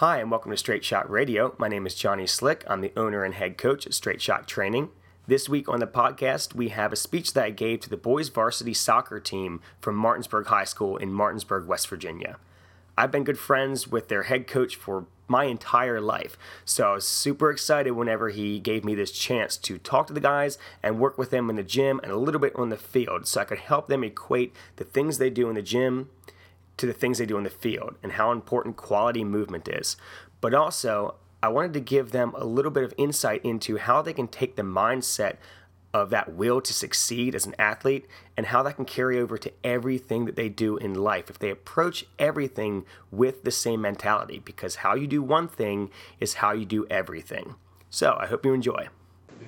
Hi, and welcome to Straight Shot Radio. My name is Johnny Slick. I'm the owner and head coach at Straight Shot Training. This week on the podcast, we have a speech that I gave to the boys varsity soccer team from Martinsburg High School in Martinsburg, West Virginia. I've been good friends with their head coach for my entire life, so I was super excited whenever he gave me this chance to talk to the guys and work with them in the gym and a little bit on the field so I could help them equate the things they do in the gym to the things they do in the field and how important quality movement is. But also, I wanted to give them a little bit of insight into how they can take the mindset of that will to succeed as an athlete and how that can carry over to everything that they do in life if they approach everything with the same mentality because how you do one thing is how you do everything. So, I hope you enjoy.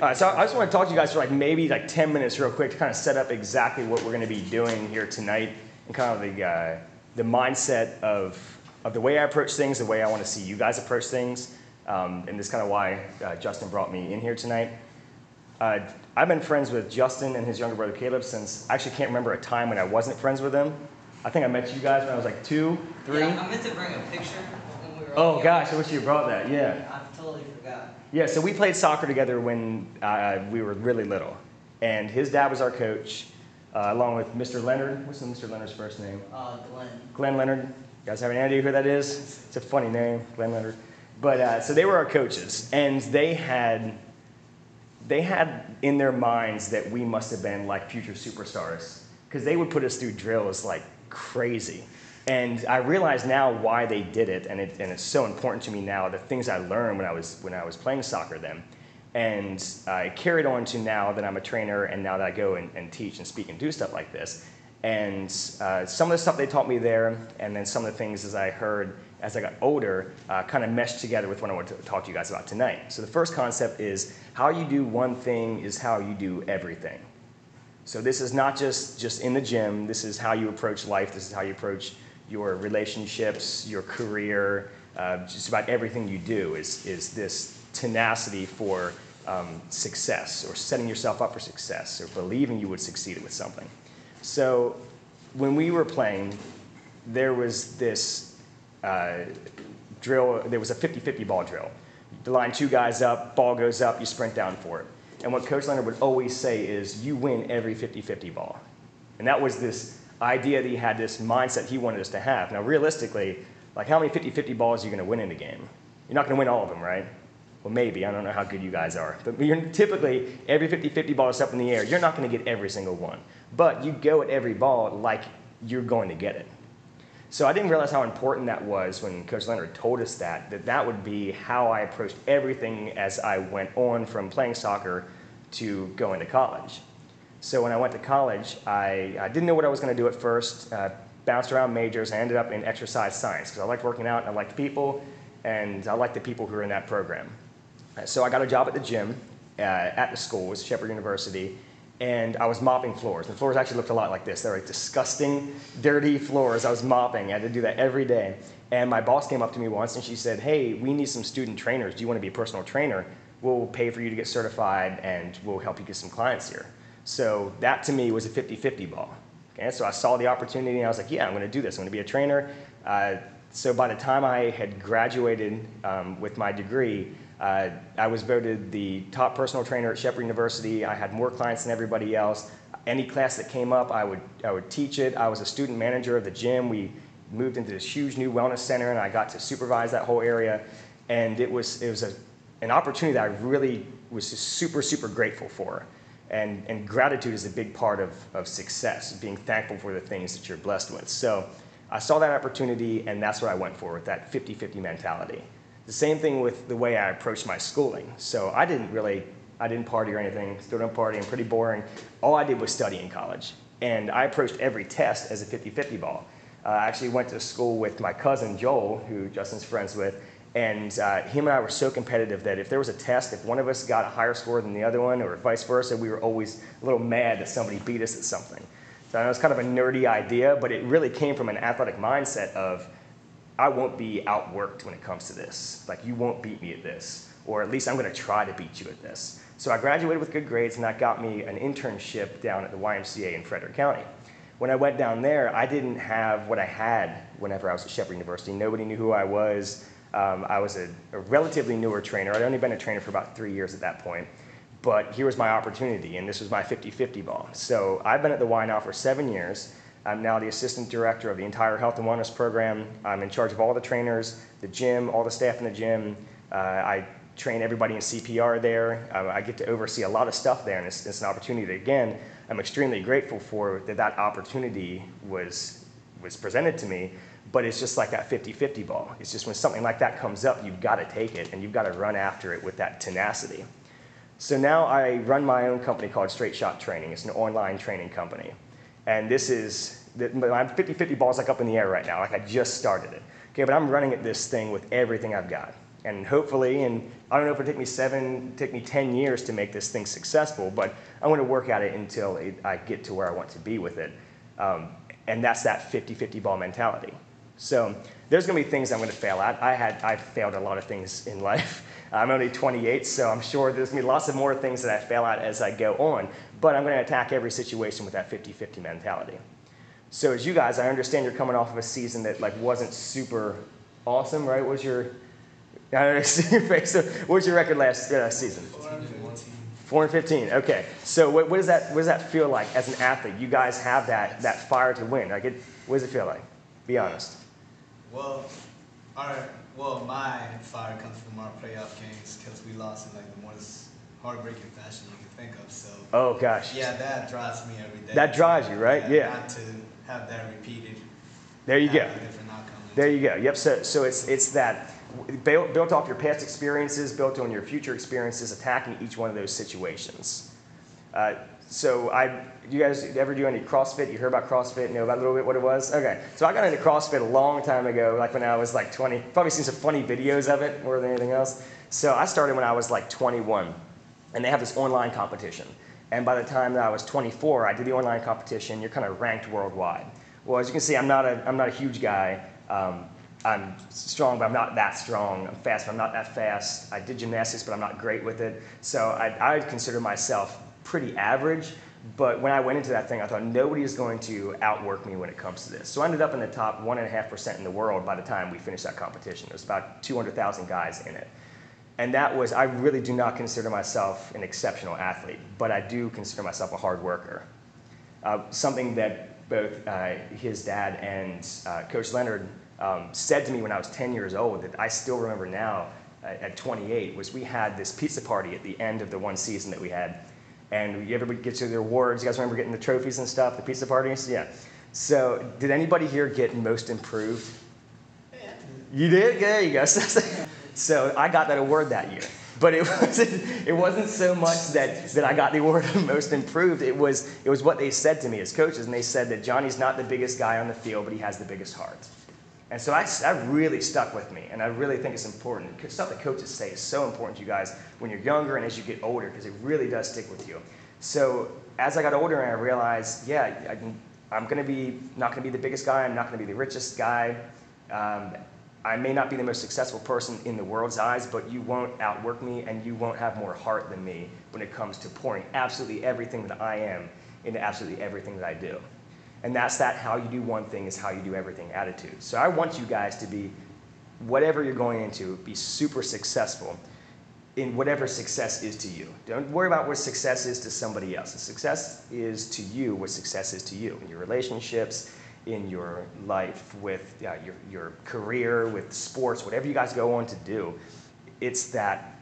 All right, so I just want to talk to you guys for like maybe like 10 minutes real quick to kind of set up exactly what we're going to be doing here tonight and kind of the uh, the mindset of, of the way I approach things, the way I want to see you guys approach things. Um, and this is kind of why uh, Justin brought me in here tonight. Uh, I've been friends with Justin and his younger brother Caleb since I actually can't remember a time when I wasn't friends with them. I think I met you guys when I was like two, three. Yeah, I meant to bring a picture when we were oh gosh, I wish you brought that. Yeah. I totally forgot. Yeah, so we played soccer together when uh, we were really little, and his dad was our coach, uh, along with Mr. Leonard. What's Mr. Leonard's first name? Uh, Glenn. Glenn Leonard. You guys have any idea who that is? It's a funny name, Glenn Leonard. But uh, so they were our coaches, and they had they had in their minds that we must have been like future superstars because they would put us through drills like crazy. And I realize now why they did it, and, it, and it's so important to me now. The things I learned when I was when I was playing soccer then, and I carried on to now that I'm a trainer, and now that I go and, and teach and speak and do stuff like this. And uh, some of the stuff they taught me there, and then some of the things as I heard as I got older, uh, kind of meshed together with what I want to talk to you guys about tonight. So the first concept is how you do one thing is how you do everything. So this is not just just in the gym. This is how you approach life. This is how you approach your relationships, your career, uh, just about everything you do. Is is this tenacity for um, success or setting yourself up for success or believing you would succeed with something. So when we were playing, there was this uh, drill, there was a 50 50 ball drill. You line two guys up, ball goes up, you sprint down for it. And what Coach Leonard would always say is, you win every 50 50 ball. And that was this idea that he had this mindset he wanted us to have. Now, realistically, like how many 50 50 balls are you going to win in a game? You're not going to win all of them, right? Well, maybe. I don't know how good you guys are. But you're typically, every 50 50 ball is up in the air. You're not going to get every single one. But you go at every ball like you're going to get it. So I didn't realize how important that was when Coach Leonard told us that, that that would be how I approached everything as I went on from playing soccer to going to college. So when I went to college, I, I didn't know what I was going to do at first. Uh, bounced around majors. I ended up in exercise science because I liked working out and I liked people, and I liked the people who were in that program. So I got a job at the gym uh, at the school, it was Shepherd University, and I was mopping floors. The floors actually looked a lot like this. They were like disgusting, dirty floors I was mopping. I had to do that every day. And my boss came up to me once and she said, Hey, we need some student trainers. Do you want to be a personal trainer? We'll pay for you to get certified and we'll help you get some clients here. So that to me was a 50 50 ball. Okay, so I saw the opportunity and I was like, Yeah, I'm going to do this. I'm going to be a trainer. Uh, so by the time I had graduated um, with my degree, uh, I was voted the top personal trainer at Shepherd University. I had more clients than everybody else. Any class that came up, I would, I would teach it. I was a student manager of the gym. We moved into this huge new wellness center, and I got to supervise that whole area. And it was, it was a, an opportunity that I really was super, super grateful for. And, and gratitude is a big part of, of success, being thankful for the things that you're blessed with. So I saw that opportunity, and that's what I went for with that 50 50 mentality. The same thing with the way I approached my schooling. So I didn't really, I didn't party or anything, still don't party, I'm pretty boring. All I did was study in college. And I approached every test as a 50 50 ball. Uh, I actually went to school with my cousin Joel, who Justin's friends with, and uh, him and I were so competitive that if there was a test, if one of us got a higher score than the other one, or vice versa, we were always a little mad that somebody beat us at something. So I know it's kind of a nerdy idea, but it really came from an athletic mindset of I won't be outworked when it comes to this. Like, you won't beat me at this, or at least I'm going to try to beat you at this. So I graduated with good grades, and that got me an internship down at the YMCA in Frederick County. When I went down there, I didn't have what I had whenever I was at Shepherd University. Nobody knew who I was. Um, I was a, a relatively newer trainer. I'd only been a trainer for about three years at that point. But here was my opportunity, and this was my 50 50 ball. So I've been at the Y now for seven years. I'm now the assistant director of the entire health and wellness program. I'm in charge of all the trainers, the gym, all the staff in the gym. Uh, I train everybody in CPR there. Uh, I get to oversee a lot of stuff there, and it's, it's an opportunity that, again, I'm extremely grateful for that that opportunity was, was presented to me. But it's just like that 50 50 ball. It's just when something like that comes up, you've got to take it and you've got to run after it with that tenacity. So now I run my own company called Straight Shot Training. It's an online training company. And this is, my 50 50 ball's like up in the air right now, like I just started it. Okay, but I'm running at this thing with everything I've got. And hopefully, and I don't know if it'll take me seven, take me 10 years to make this thing successful, but I want to work at it until it, I get to where I want to be with it. Um, and that's that 50 50 ball mentality. So there's going to be things I'm going to fail at. I had, I've failed a lot of things in life. I'm only 28, so I'm sure there's going to be lots of more things that I fail at as I go on. But I'm going to attack every situation with that 50 50 mentality. So as you guys, I understand you're coming off of a season that like wasn't super awesome, right? What was your I don't see your face. So what was your record last uh, season? Four and fifteen. Okay. So what, what, does that what does that feel like as an athlete? You guys have that that fire to win. Like it, what does it feel like? Be honest. Well, our well my fire comes from our playoff games because we lost in like the most heartbreaking fashion you can think of. So. Oh gosh. Yeah, that drives me every day. That drives you, right? Yeah. Not to have that repeated. There you go. There you go. Yep. So so it's it's that built, built off your past experiences, built on your future experiences, attacking each one of those situations. Uh, so I, you guys ever do any CrossFit? You heard about CrossFit? Know about a little bit what it was? Okay. So I got into CrossFit a long time ago, like when I was like 20. Probably seen some funny videos of it more than anything else. So I started when I was like 21, and they have this online competition. And by the time that I was 24, I did the online competition. You're kind of ranked worldwide. Well, as you can see, I'm not a, I'm not a huge guy. Um, I'm strong, but I'm not that strong. I'm fast, but I'm not that fast. I did gymnastics, but I'm not great with it. So I, I consider myself pretty average. But when I went into that thing, I thought nobody is going to outwork me when it comes to this. So I ended up in the top 1.5% in the world by the time we finished that competition. There was about 200,000 guys in it. And that was, I really do not consider myself an exceptional athlete, but I do consider myself a hard worker. Uh, something that both uh, his dad and uh, Coach Leonard um, said to me when I was 10 years old that I still remember now uh, at 28 was we had this pizza party at the end of the one season that we had. And everybody gets their awards. You guys remember getting the trophies and stuff, the pizza parties? Yeah. So, did anybody here get most improved? Yeah. You did? There you go. so, I got that award that year. But it wasn't, it wasn't so much that, that I got the award of most improved. It was, it was what they said to me as coaches. And they said that Johnny's not the biggest guy on the field, but he has the biggest heart. And so I, that really stuck with me, and I really think it's important. Stuff that coaches say is so important to you guys when you're younger and as you get older, because it really does stick with you. So as I got older, and I realized, yeah, I am going to be not going to be the biggest guy. I'm not going to be the richest guy. Um, I may not be the most successful person in the world's eyes, but you won't outwork me, and you won't have more heart than me when it comes to pouring absolutely everything that I am into absolutely everything that I do. And that's that how you do one thing is how you do everything attitude. So I want you guys to be, whatever you're going into, be super successful in whatever success is to you. Don't worry about what success is to somebody else. Success is to you what success is to you in your relationships, in your life, with uh, your, your career, with sports, whatever you guys go on to do. It's that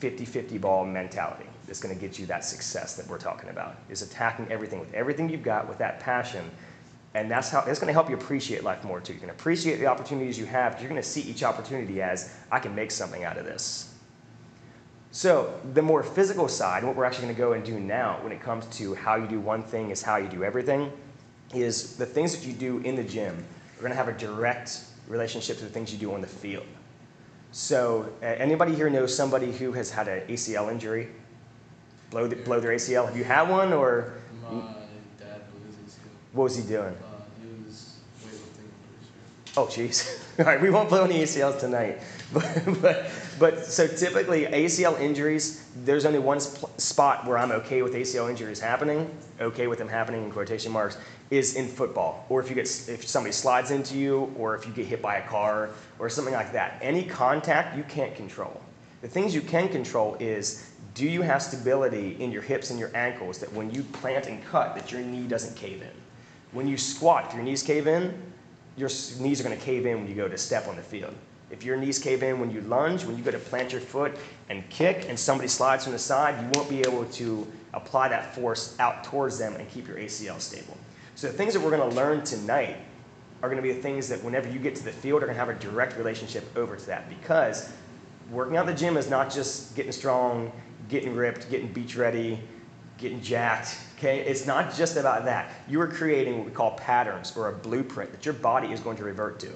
50 50 ball mentality that's going to get you that success that we're talking about is attacking everything with everything you've got with that passion. And that's how it's going to help you appreciate life more too. You can appreciate the opportunities you have you're going to see each opportunity as i can make something out of this. So the more physical side what we're actually going to go and do now when it comes to how you do one thing is how you do everything is the things that you do in the gym are going to have a direct relationship to the things you do on the field. So anybody here knows somebody who has had an acl injury blow, the, blow their ACL? Have you had one or? My dad blew his ACL. What was he doing? Uh, he was weightlifting, sure. Oh, jeez. All right, we won't blow any ACLs tonight. But, but, but so typically, ACL injuries, there's only one sp- spot where I'm okay with ACL injuries happening, okay with them happening in quotation marks, is in football. Or if, you get, if somebody slides into you, or if you get hit by a car, or something like that. Any contact you can't control. The things you can control is do you have stability in your hips and your ankles that when you plant and cut, that your knee doesn't cave in? When you squat, if your knees cave in, your knees are going to cave in when you go to step on the field. If your knees cave in when you lunge, when you go to plant your foot and kick, and somebody slides from the side, you won't be able to apply that force out towards them and keep your ACL stable. So the things that we're going to learn tonight are going to be the things that whenever you get to the field are going to have a direct relationship over to that because working out the gym is not just getting strong, getting ripped, getting beach ready, getting jacked. Okay, it's not just about that. You are creating what we call patterns or a blueprint that your body is going to revert to.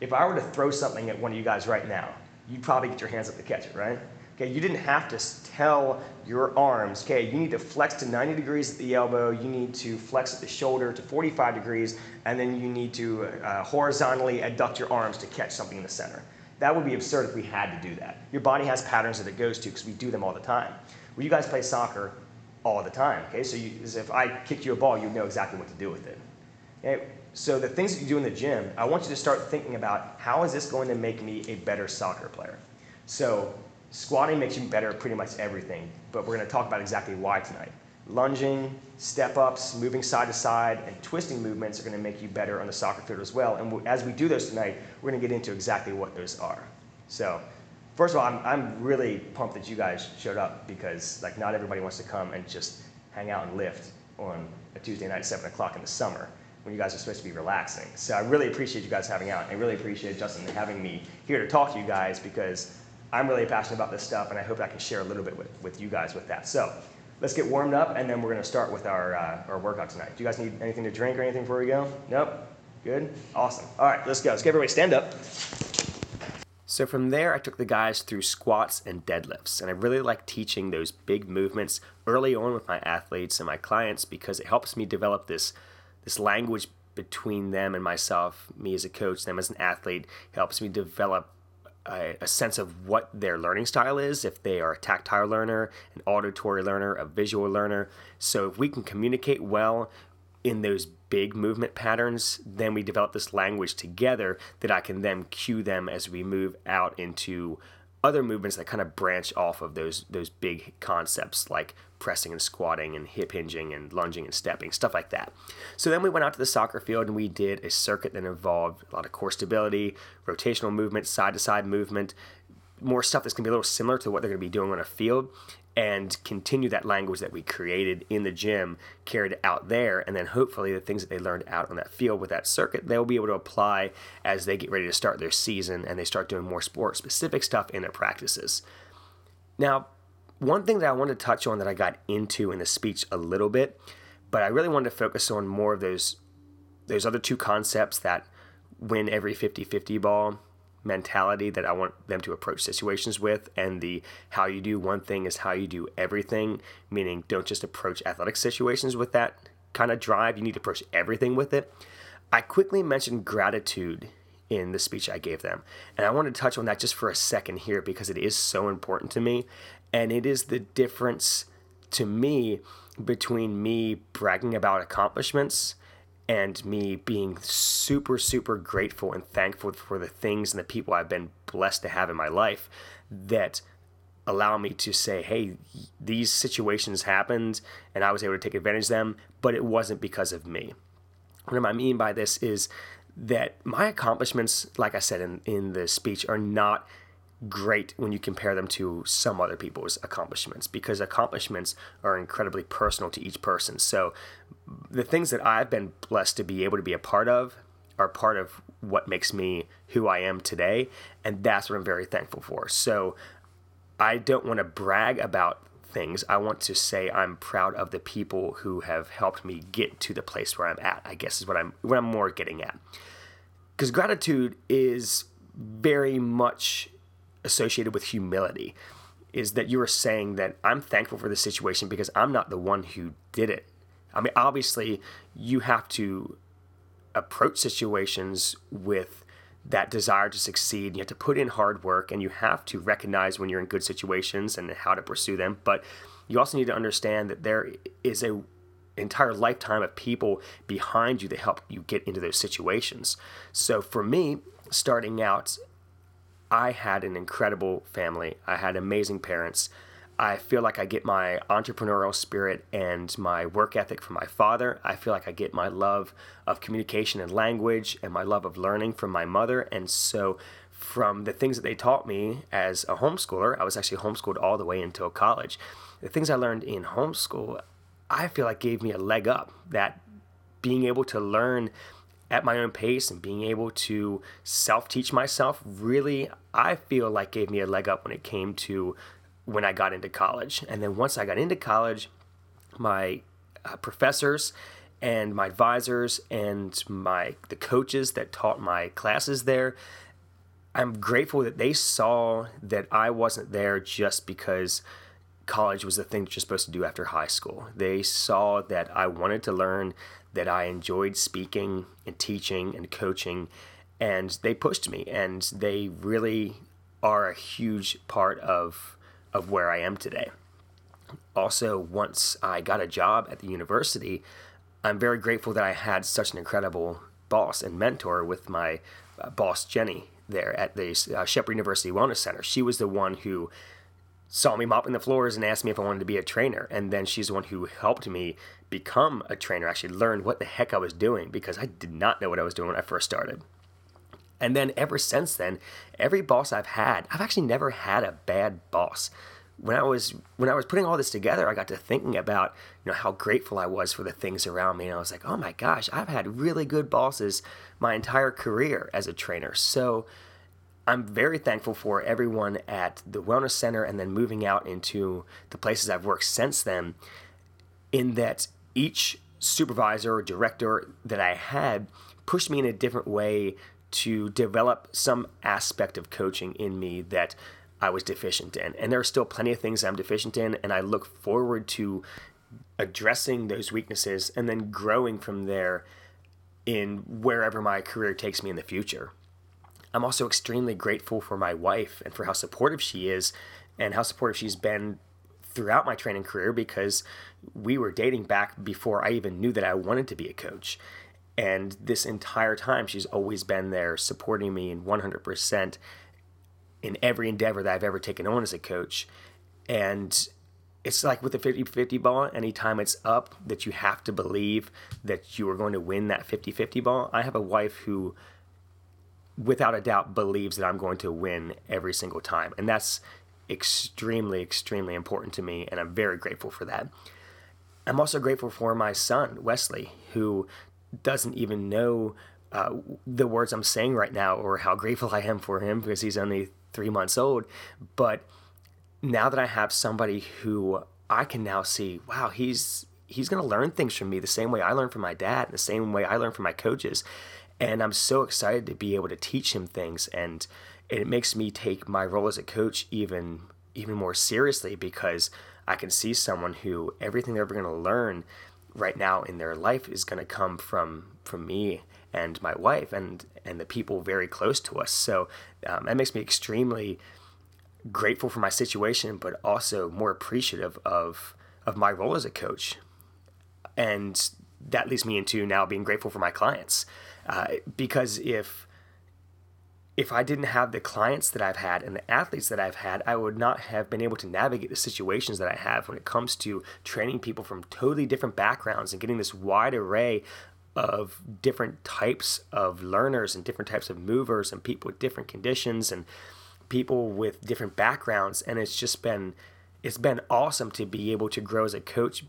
If I were to throw something at one of you guys right now, you'd probably get your hands up to catch it, right? Okay, you didn't have to tell your arms, okay, you need to flex to 90 degrees at the elbow, you need to flex at the shoulder to 45 degrees, and then you need to uh, horizontally adduct your arms to catch something in the center. That would be absurd if we had to do that. Your body has patterns that it goes to because we do them all the time. Well, you guys play soccer all the time, okay? So you, if I kicked you a ball, you'd know exactly what to do with it. Okay? So the things that you do in the gym, I want you to start thinking about how is this going to make me a better soccer player? So Squatting makes you better at pretty much everything, but we're going to talk about exactly why tonight. Lunging, step ups, moving side to side, and twisting movements are going to make you better on the soccer field as well. And as we do those tonight, we're going to get into exactly what those are. So, first of all, I'm, I'm really pumped that you guys showed up because like not everybody wants to come and just hang out and lift on a Tuesday night at 7 o'clock in the summer when you guys are supposed to be relaxing. So I really appreciate you guys having out. I really appreciate Justin having me here to talk to you guys because I'm really passionate about this stuff, and I hope I can share a little bit with, with you guys with that. So let's get warmed up, and then we're going to start with our, uh, our workout tonight. Do you guys need anything to drink or anything before we go? Nope? Good? Awesome. All right, let's go. Let's get everybody stand up. So from there, I took the guys through squats and deadlifts, and I really like teaching those big movements early on with my athletes and my clients because it helps me develop this this language between them and myself, me as a coach, them as an athlete, helps me develop a, a, sense of what their learning style is, if they are a tactile learner, an auditory learner, a visual learner. So if we can communicate well in those big movement patterns, then we develop this language together that I can then cue them as we move out into other movements that kind of branch off of those those big concepts like pressing and squatting and hip hinging and lunging and stepping, stuff like that. So then we went out to the soccer field and we did a circuit that involved a lot of core stability, rotational movement, side to side movement, more stuff that's going to be a little similar to what they're going to be doing on a field and continue that language that we created in the gym carried out there and then hopefully the things that they learned out on that field with that circuit they'll be able to apply as they get ready to start their season and they start doing more sport specific stuff in their practices. Now one thing that I wanted to touch on that I got into in the speech a little bit, but I really wanted to focus on more of those those other two concepts that win every 50-50 ball mentality that I want them to approach situations with and the how you do one thing is how you do everything, meaning don't just approach athletic situations with that kind of drive, you need to approach everything with it. I quickly mentioned gratitude in the speech I gave them. And I want to touch on that just for a second here because it is so important to me. And it is the difference to me between me bragging about accomplishments and me being super, super grateful and thankful for the things and the people I've been blessed to have in my life that allow me to say, hey, these situations happened and I was able to take advantage of them, but it wasn't because of me. What I mean by this is that my accomplishments, like I said in, in the speech, are not great when you compare them to some other people's accomplishments because accomplishments are incredibly personal to each person. So the things that I've been blessed to be able to be a part of are part of what makes me who I am today and that's what I'm very thankful for. So I don't want to brag about things. I want to say I'm proud of the people who have helped me get to the place where I'm at. I guess is what I'm what I'm more getting at. Cuz gratitude is very much associated with humility is that you are saying that I'm thankful for the situation because I'm not the one who did it. I mean, obviously, you have to approach situations with that desire to succeed. You have to put in hard work and you have to recognize when you're in good situations and how to pursue them. But you also need to understand that there is a entire lifetime of people behind you that help you get into those situations. So for me, starting out, I had an incredible family. I had amazing parents. I feel like I get my entrepreneurial spirit and my work ethic from my father. I feel like I get my love of communication and language and my love of learning from my mother. And so, from the things that they taught me as a homeschooler, I was actually homeschooled all the way until college. The things I learned in homeschool, I feel like gave me a leg up. That being able to learn at my own pace and being able to self teach myself really, I feel like gave me a leg up when it came to when I got into college. And then once I got into college, my uh, professors and my advisors and my the coaches that taught my classes there I'm grateful that they saw that I wasn't there just because college was the thing that you're supposed to do after high school. They saw that I wanted to learn, that I enjoyed speaking and teaching and coaching, and they pushed me. And they really are a huge part of of where I am today. Also, once I got a job at the university, I'm very grateful that I had such an incredible boss and mentor with my uh, boss, Jenny, there at the uh, Shepherd University Wellness Center. She was the one who saw me mopping the floors and asked me if I wanted to be a trainer. And then she's the one who helped me become a trainer, actually learned what the heck I was doing because I did not know what I was doing when I first started. And then ever since then, every boss I've had, I've actually never had a bad boss. When I was when I was putting all this together, I got to thinking about you know how grateful I was for the things around me, and I was like, oh my gosh, I've had really good bosses my entire career as a trainer. So I'm very thankful for everyone at the wellness center, and then moving out into the places I've worked since then. In that each supervisor or director that I had pushed me in a different way to develop some aspect of coaching in me that I was deficient in. And there are still plenty of things I'm deficient in, and I look forward to addressing those weaknesses and then growing from there in wherever my career takes me in the future. I'm also extremely grateful for my wife and for how supportive she is and how supportive she's been throughout my training career because we were dating back before I even knew that I wanted to be a coach. And this entire time, she's always been there supporting me in 100% in every endeavor that I've ever taken on as a coach. And it's like with the 50 50 ball, anytime it's up, that you have to believe that you are going to win that 50 50 ball. I have a wife who, without a doubt, believes that I'm going to win every single time. And that's extremely, extremely important to me. And I'm very grateful for that. I'm also grateful for my son, Wesley, who doesn't even know uh, the words I'm saying right now or how grateful I am for him because he's only three months old. But now that I have somebody who I can now see, wow, he's he's going to learn things from me the same way I learned from my dad, the same way I learned from my coaches, and I'm so excited to be able to teach him things, and it makes me take my role as a coach even even more seriously because I can see someone who everything they're ever going to learn right now in their life is going to come from from me and my wife and and the people very close to us. So um, that makes me extremely grateful for my situation, but also more appreciative of of my role as a coach. And that leads me into now being grateful for my clients, uh, because if if I didn't have the clients that I've had and the athletes that I've had, I would not have been able to navigate the situations that I have when it comes to training people from totally different backgrounds and getting this wide array of different types of learners and different types of movers and people with different conditions and people with different backgrounds. And it's just been it's been awesome to be able to grow as a coach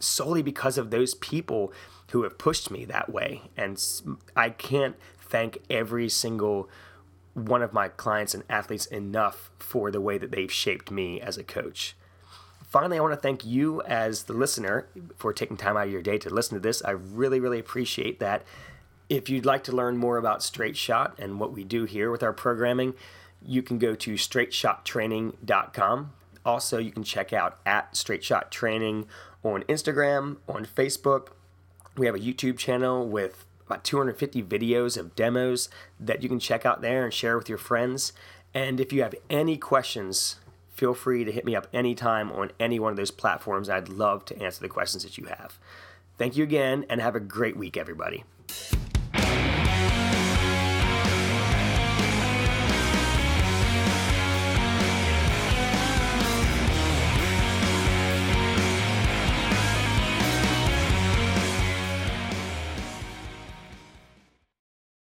solely because of those people who have pushed me that way and I can't thank every single one of my clients and athletes enough for the way that they've shaped me as a coach. Finally, I want to thank you as the listener for taking time out of your day to listen to this. I really, really appreciate that. If you'd like to learn more about Straight Shot and what we do here with our programming, you can go to straightshottraining.com. Also, you can check out at Straight Shot Training on Instagram, on Facebook. We have a YouTube channel with about 250 videos of demos that you can check out there and share with your friends. And if you have any questions, feel free to hit me up anytime on any one of those platforms. I'd love to answer the questions that you have. Thank you again, and have a great week, everybody.